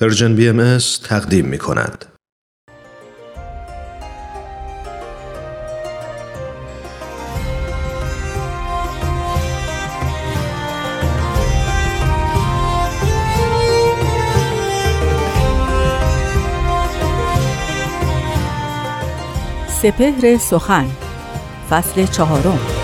پرژن بی ام تقدیم می کند. سپهر سخن فصل چهارم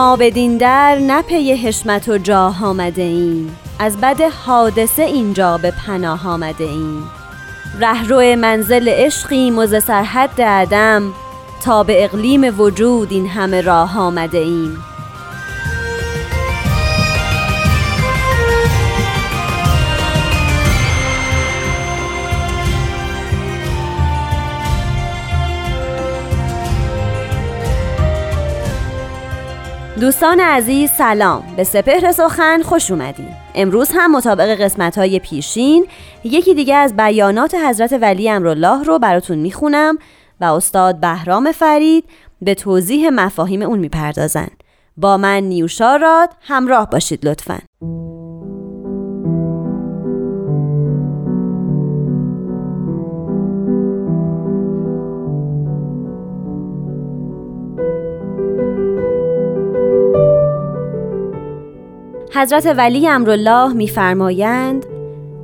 ما بدین در نه پی حشمت و جاه آمده ایم. از بد حادثه اینجا به پناه آمده ایم. رهرو منزل عشقیم و ز سرحد عدم تا به اقلیم وجود این همه راه آمده ایم. دوستان عزیز سلام. به سپهر سخن خوش اومدین. امروز هم مطابق قسمت های پیشین یکی دیگه از بیانات حضرت ولی امرالله رو براتون می‌خونم و استاد بهرام فرید به توضیح مفاهیم اون می‌پردازن. با من نیوشاراد همراه باشید لطفاً. حضرت ولی امرالله میفرمایند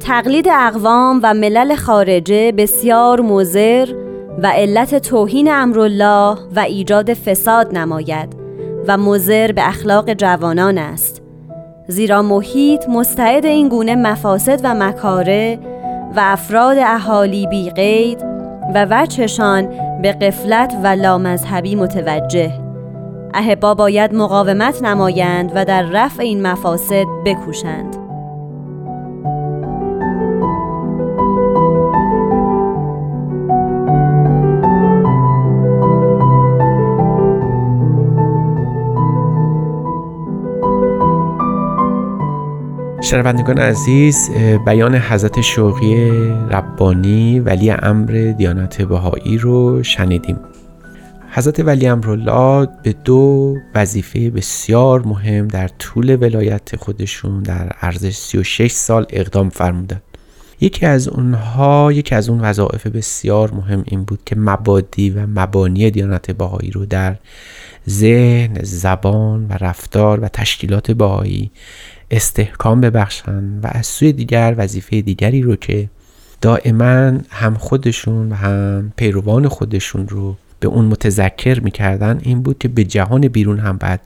تقلید اقوام و ملل خارجه بسیار مضر و علت توهین امرالله و ایجاد فساد نماید و مضر به اخلاق جوانان است. زیرا محیط مستعد این گونه مفاسد و مکاره و افراد اهالی بی قید و وچشان به قفلت و لامذهبی متوجه. اهبا باید مقاومت نمایند و در رفع این مفاسد بکوشند. شنوندگان عزیز بیان حضرت شوقی ربانی ولی امر دیانت بهایی رو شنیدیم. حضرت ولی امرالله به دو وظیفه بسیار مهم در طول ولایت خودشون در عرض 36 سال اقدام فرمودند. یکی از اونها یکی از اون وظایف بسیار مهم این بود که مبادی و مبانی دیانت باهایی رو در ذهن، زبان و رفتار و تشکیلات باهایی استحکام ببخشند و از سوی دیگر وظیفه دیگری رو که دائما هم خودشون و هم پیروان خودشون رو به اون متذکر می‌کردن این بود که به جهان بیرون هم باید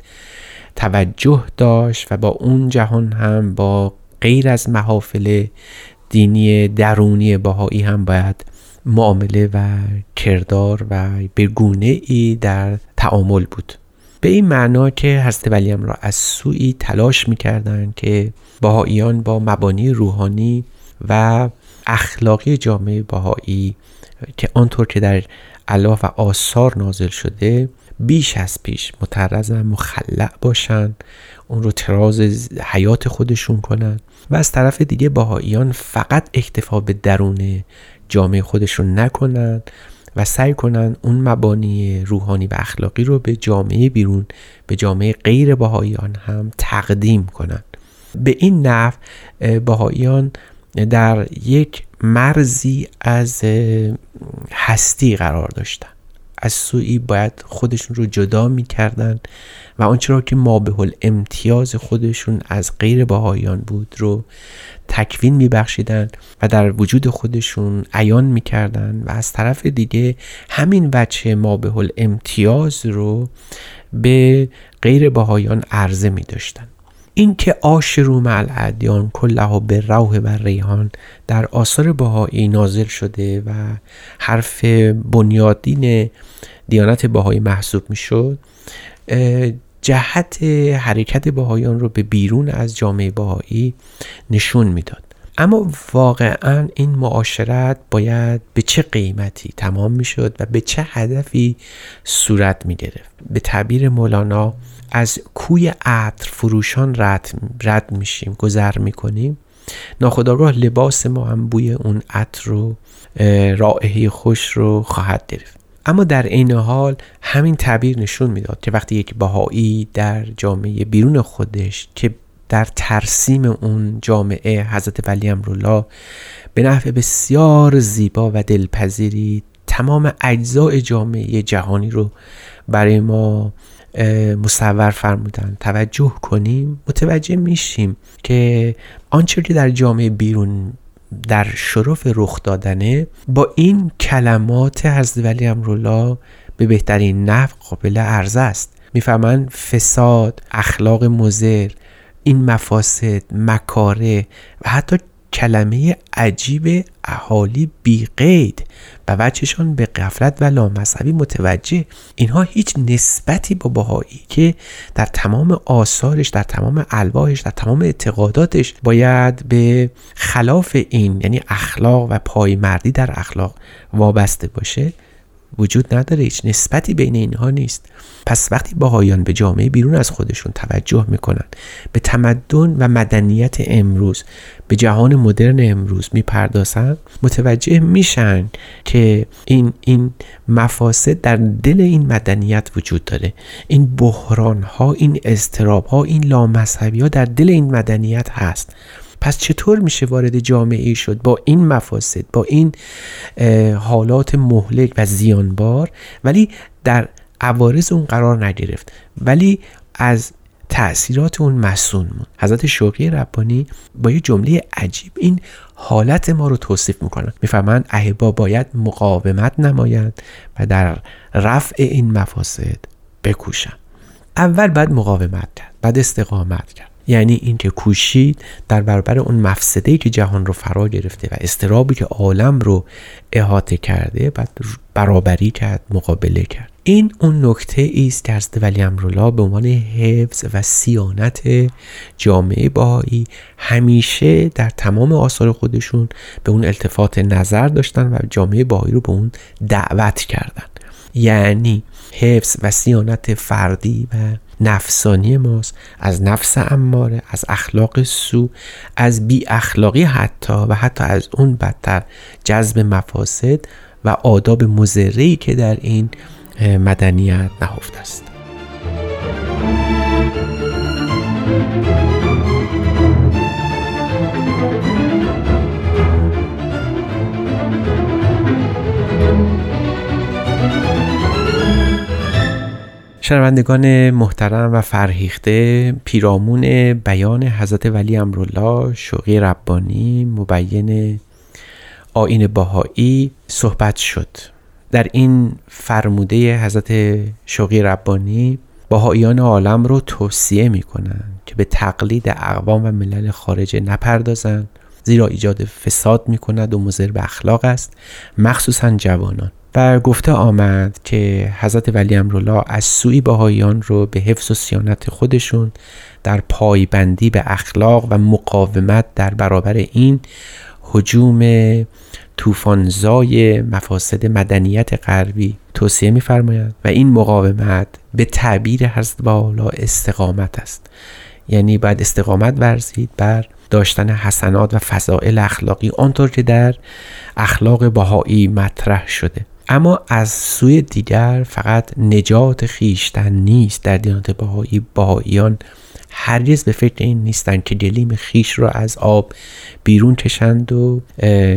توجه داشت و با اون جهان هم با غیر از محافل دینی درونی باهایی هم باید معامله و کردار و به گونه ای در تعامل بود. به این معنا که حضرت ولیم را از سوی تلاش می‌کردند که باهاییان با مبانی روحانی و اخلاقی جامعه باهایی که آنطور که در علاف و آثار نازل شده بیش از پیش مترز و مخلع باشن اون رو تراز حیات خودشون کنن و از طرف دیگه باهاییان فقط اکتفا به درون جامعه خودشون نکنن و سعی کنن اون مبانی روحانی و اخلاقی رو به جامعه بیرون به جامعه غیر باهاییان هم تقدیم کنن. به این نحو باهاییان در یک مرزی از هستی قرار داشتن. از سوی باید خودشون رو جدا می‌کردن و آنچه را که ما به امتیاز خودشون از غیر باهایان بود رو تکوین میبخشیدن و در وجود خودشون عیان می‌کردن و از طرف دیگه همین وچه ما به امتیاز رو به غیر باهایان عرضه می داشتن اینکه آشرو مع الادیان کله به روح و ریحان در آثار بهایی نازل شده و حرف بنیادین دیانت بهایی محسوب می‌شد جهت حرکت بهایان رو به بیرون از جامعه بهایی نشون می‌داد. اما واقعا این معاشرت باید به چه قیمتی تمام می‌شد و به چه هدفی صورت می گرفت به تعبیر مولانا از کوی عطر فروشان رد, رد میشیم گذر می‌کنیم. ناخداگاه لباس ما هم بوی اون عطر رو رائحه خوش رو خواهد گرفت. اما در عین حال همین تعبیر نشون می‌داد که وقتی یک بهایی در جامعه بیرون خودش که در ترسیم اون جامعه حضرت ولی امرالله به نحو بسیار زیبا و دلپذیری تمام اجزای جامعه جهانی رو برای ما مصور فرمودن. توجه کنیم متوجه میشیم که آنچه که در جامعه بیرون در شرف رخ دادنه با این کلمات حضرت ولی امرالله به بهترین نحو قابل عرضه است. می‌فهمند فساد اخلاق مزر این مفاسد مکاره و حتی کلمه عجیب اهالی بی قید و وجهشان به قفلت و لامذهبی متوجه اینها هیچ نسبتی با بهایی که در تمام آثارش در تمام الواحش در تمام اعتقاداتش باید به خلاف این یعنی اخلاق و پایمردی در اخلاق وابسته باشه. وجود نداره هیچ نسبتی بین اینها نیست. پس وقتی باهایان به جامعه بیرون از خودشون توجه می‌کنن به تمدن و مدنیت امروز به جهان مدرن امروز می‌پردازن متوجه میشن که این این مفاسد در دل این مدنیت وجود داره. این بحران ها این استراب ها این لامذهبی ها در دل این مدنیت هست. پس چطور میشه وارد جامعه ای شد با این مفاسد با این حالات مهلک و زیانبار؟ ولی در عوارض اون قرار نگرفت. ولی از تأثیرات اون مسون بود حضرت شوقی ربانی با یه جمله عجیب این حالت ما رو توصیف می‌کنن. می‌فهمن اهبا باید مقاومت نمایند و در رفع این مفاسد بکوشن. اول بعد مقاومت کرد بعد استقامت کرد. یعنی اینکه کوشید در برابر اون مفسده که جهان رو فرا گرفته و استرابی که عالم رو احاطه کرده بعد برابری کرد مقابله کرد. این اون نکته است که حضرت ولی امرالله به عنوان حفظ و سیانت جامعه باهایی همیشه در تمام آثار خودشون به اون التفات نظر داشتن و جامعه باهایی رو به اون دعوت کردن. یعنی حفظ و سیانت فردی و نفسانی ماست از نفس اماره از اخلاق سو از بی اخلاقی حتی و حتی از اون بدتر جذب مفاسد و آداب مزرعی که در این مدنیت نهفته است. شنوندگان محترم و فرهیخته پیرامون بیان حضرت ولی امرالله شوقی ربانی مبین آین باهایی صحبت شد. در این فرموده حضرت شوقی ربانی باهایان عالم رو توصیه می کنند که به تقلید اقوام و ملل خارجه نپردازند زیرا ایجاد فساد می کند و مضر به اخلاق است مخصوصا جوانان. و گفته آمد که حضرت ولی امرالله از سوی بهاییان رو به حفظ و سیانت خودشون در پایبندی به اخلاق و مقاومت در برابر این حجوم طوفانزای مفاسد مدنیت غربی توصیه میفرمایند و این مقاومت به تعبیر حضرت بالا استقامت است. یعنی باید استقامت ورزید بر داشتن حسنات و فضائل اخلاقی آنطور که در اخلاق بهایی مطرح شده. اما از سوی دیگر فقط نجات خیشتن نیست در دیانت بهایی. بهاییان هرگز به فکر این نیستند که دلیم خیش را از آب بیرون کشند و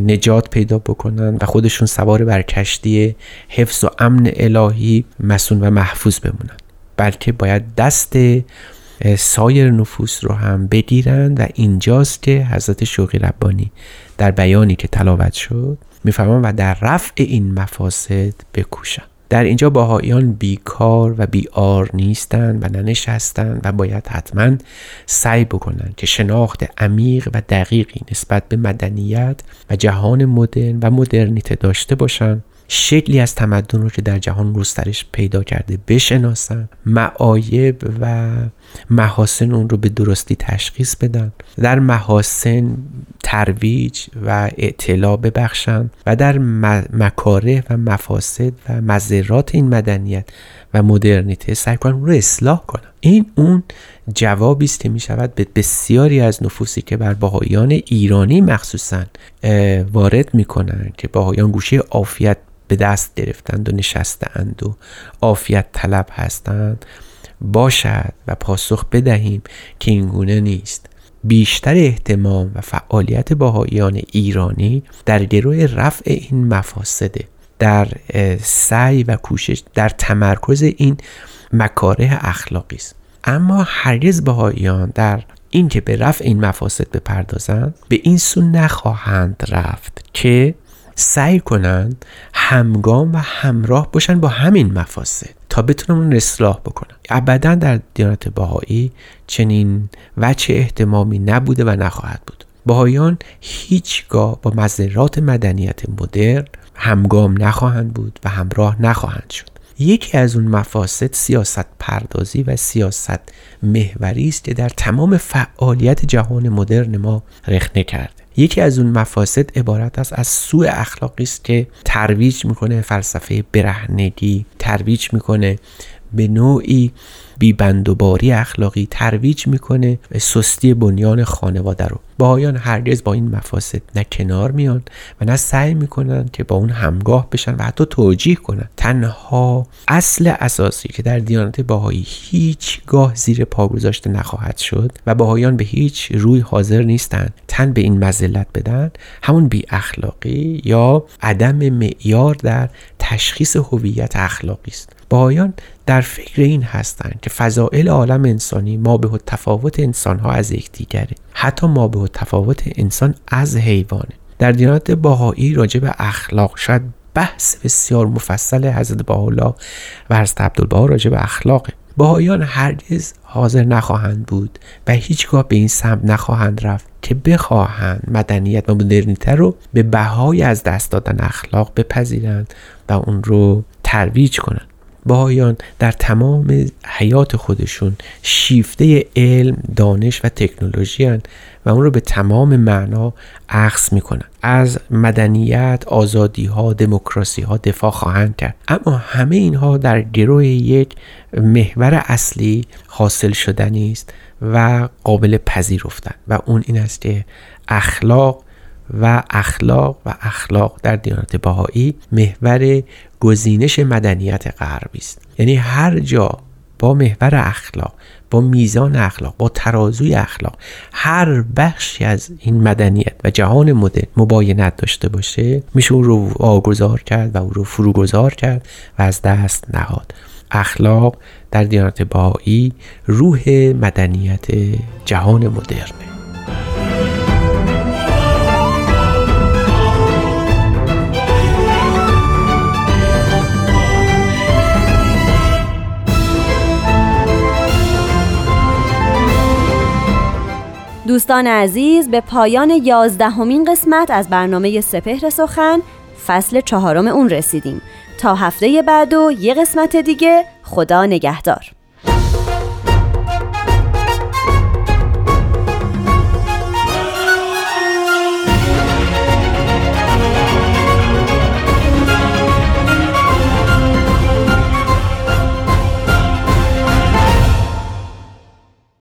نجات پیدا بکنند و خودشون سوار بر کشتی حفظ و امن الهی مسون و محفوظ بمونند. بلکه باید دست سایر نفوس رو هم بگیرند و اینجاست که حضرت شوقی ربانی در بیانی که تلاوت شد می‌فهمم و در رفع این مفاسد بکوشن در اینجا باهایان بیکار و بیار نیستند و ننشستند و باید حتما سعی بکنند که شناخت عمیق و دقیقی نسبت به مدنیت و جهان مدرن و مدرنیته داشته باشند. شکلی از تمدن رو که در جهان گسترش پیدا کرده بشناسن معایب و محاسن اون رو به درستی تشخیص بدن. در محاسن ترویج و اطلاع ببخشن و در مکاره و مفاسد و مذرات این مدنیت و مدرنیته سعی کنن رو اصلاح کنن. این اون جوابی است که می شود به بسیاری از نفوسی که بر باهایان ایرانی مخصوصا وارد می کنن که باهایان گوشه عافیت به دست گرفتند و نشستند و عافیت طلب هستند. باشد و پاسخ بدهیم که اینگونه نیست. بیشتر احتمام و فعالیت باهایان ایرانی در گروه رفع این مفاسده در سعی و کوشش در تمرکز این مکاره اخلاقی است. اما هرگز بهاییان در اینکه به رفع این مفاسد بپردازند به این سو نخواهند رفت که سعی کنند همگام و همراه باشن با همین مفاسد تا بتونن اون اصلاح بکنن. ابدا در دیانت باهایی چنین وچه احتمامی نبوده و نخواهد بود. باهایان هیچگاه با مذرات مدنیت مدرن همگام نخواهند بود و همراه نخواهند شد. یکی از اون مفاسد سیاست پردازی و سیاست محوری است که در تمام فعالیت جهان مدرن ما رخنه کرده. یکی از اون مفاسد عبارت است از سوء اخلاقی است که ترویج می‌کنه فلسفه برهنگی ترویج می‌کنه به نوعی بیبندوباری اخلاقی ترویج می‌کنه سستی بنیان خانواده رو. باهایان هرگز با این مفاسد نه کنار میان و نه سعی می‌کنن که با اون همگاه بشن و حتی توجیه کنن. تنها اصل اساسی که در دیانت باهایی هیچگاه زیر پا گذاشته نخواهد شد و باهایان به هیچ روی حاضر نیستند تن به این مزلت بدن همون بی اخلاقی یا عدم معیار در تشخیص هویت اخلاقی است. باهایان در فکر این هستند که فضائل عالم انسانی ما به تفاوت انسان ها از یکدیگره. حتی ما به تفاوت انسان از حیوانه. در دیانت باهایی راجع به اخلاق شاید بحث بسیار مفصل حضرت الله و حضرت عبدالبها راجع به اخلاقه. باهایان هرگز حاضر نخواهند بود و هیچگاه به این سمت نخواهند رفت که بخواهند مدنیت و مدرنیته رو به بهای از دست دادن اخلاق بپذیرند و اون رو ترویج کنند. باهایان در تمام حیات خودشون شیفته علم، دانش و تکنولوژی هن و اون رو به تمام معنا عکس می‌کنن. از مدنیت، آزادی ها، دموکراسی ها دفاع خواهند کرد. اما همه اینها در گروه یک محور اصلی حاصل شدنی است و قابل پذیرفتن. و اون این است که اخلاق و اخلاق و اخلاق در دیانت بهایی محور گزینش مدنیت غربی است. یعنی هر جا با محور اخلاق با میزان اخلاق با ترازوی اخلاق هر بخشی از این مدنیت و جهان مدرن مباینت داشته باشه میشه اون رو آگذار کرد و اون رو فروگذار کرد و از دست نهاد. اخلاق در دیانت بهایی روح مدنیت جهان مدرنه. دوستان عزیز به پایان یازدهمین قسمت از برنامه سپهر سخن فصل چهارم اون رسیدیم. تا هفته بعد و یه قسمت دیگه خدا نگهدار.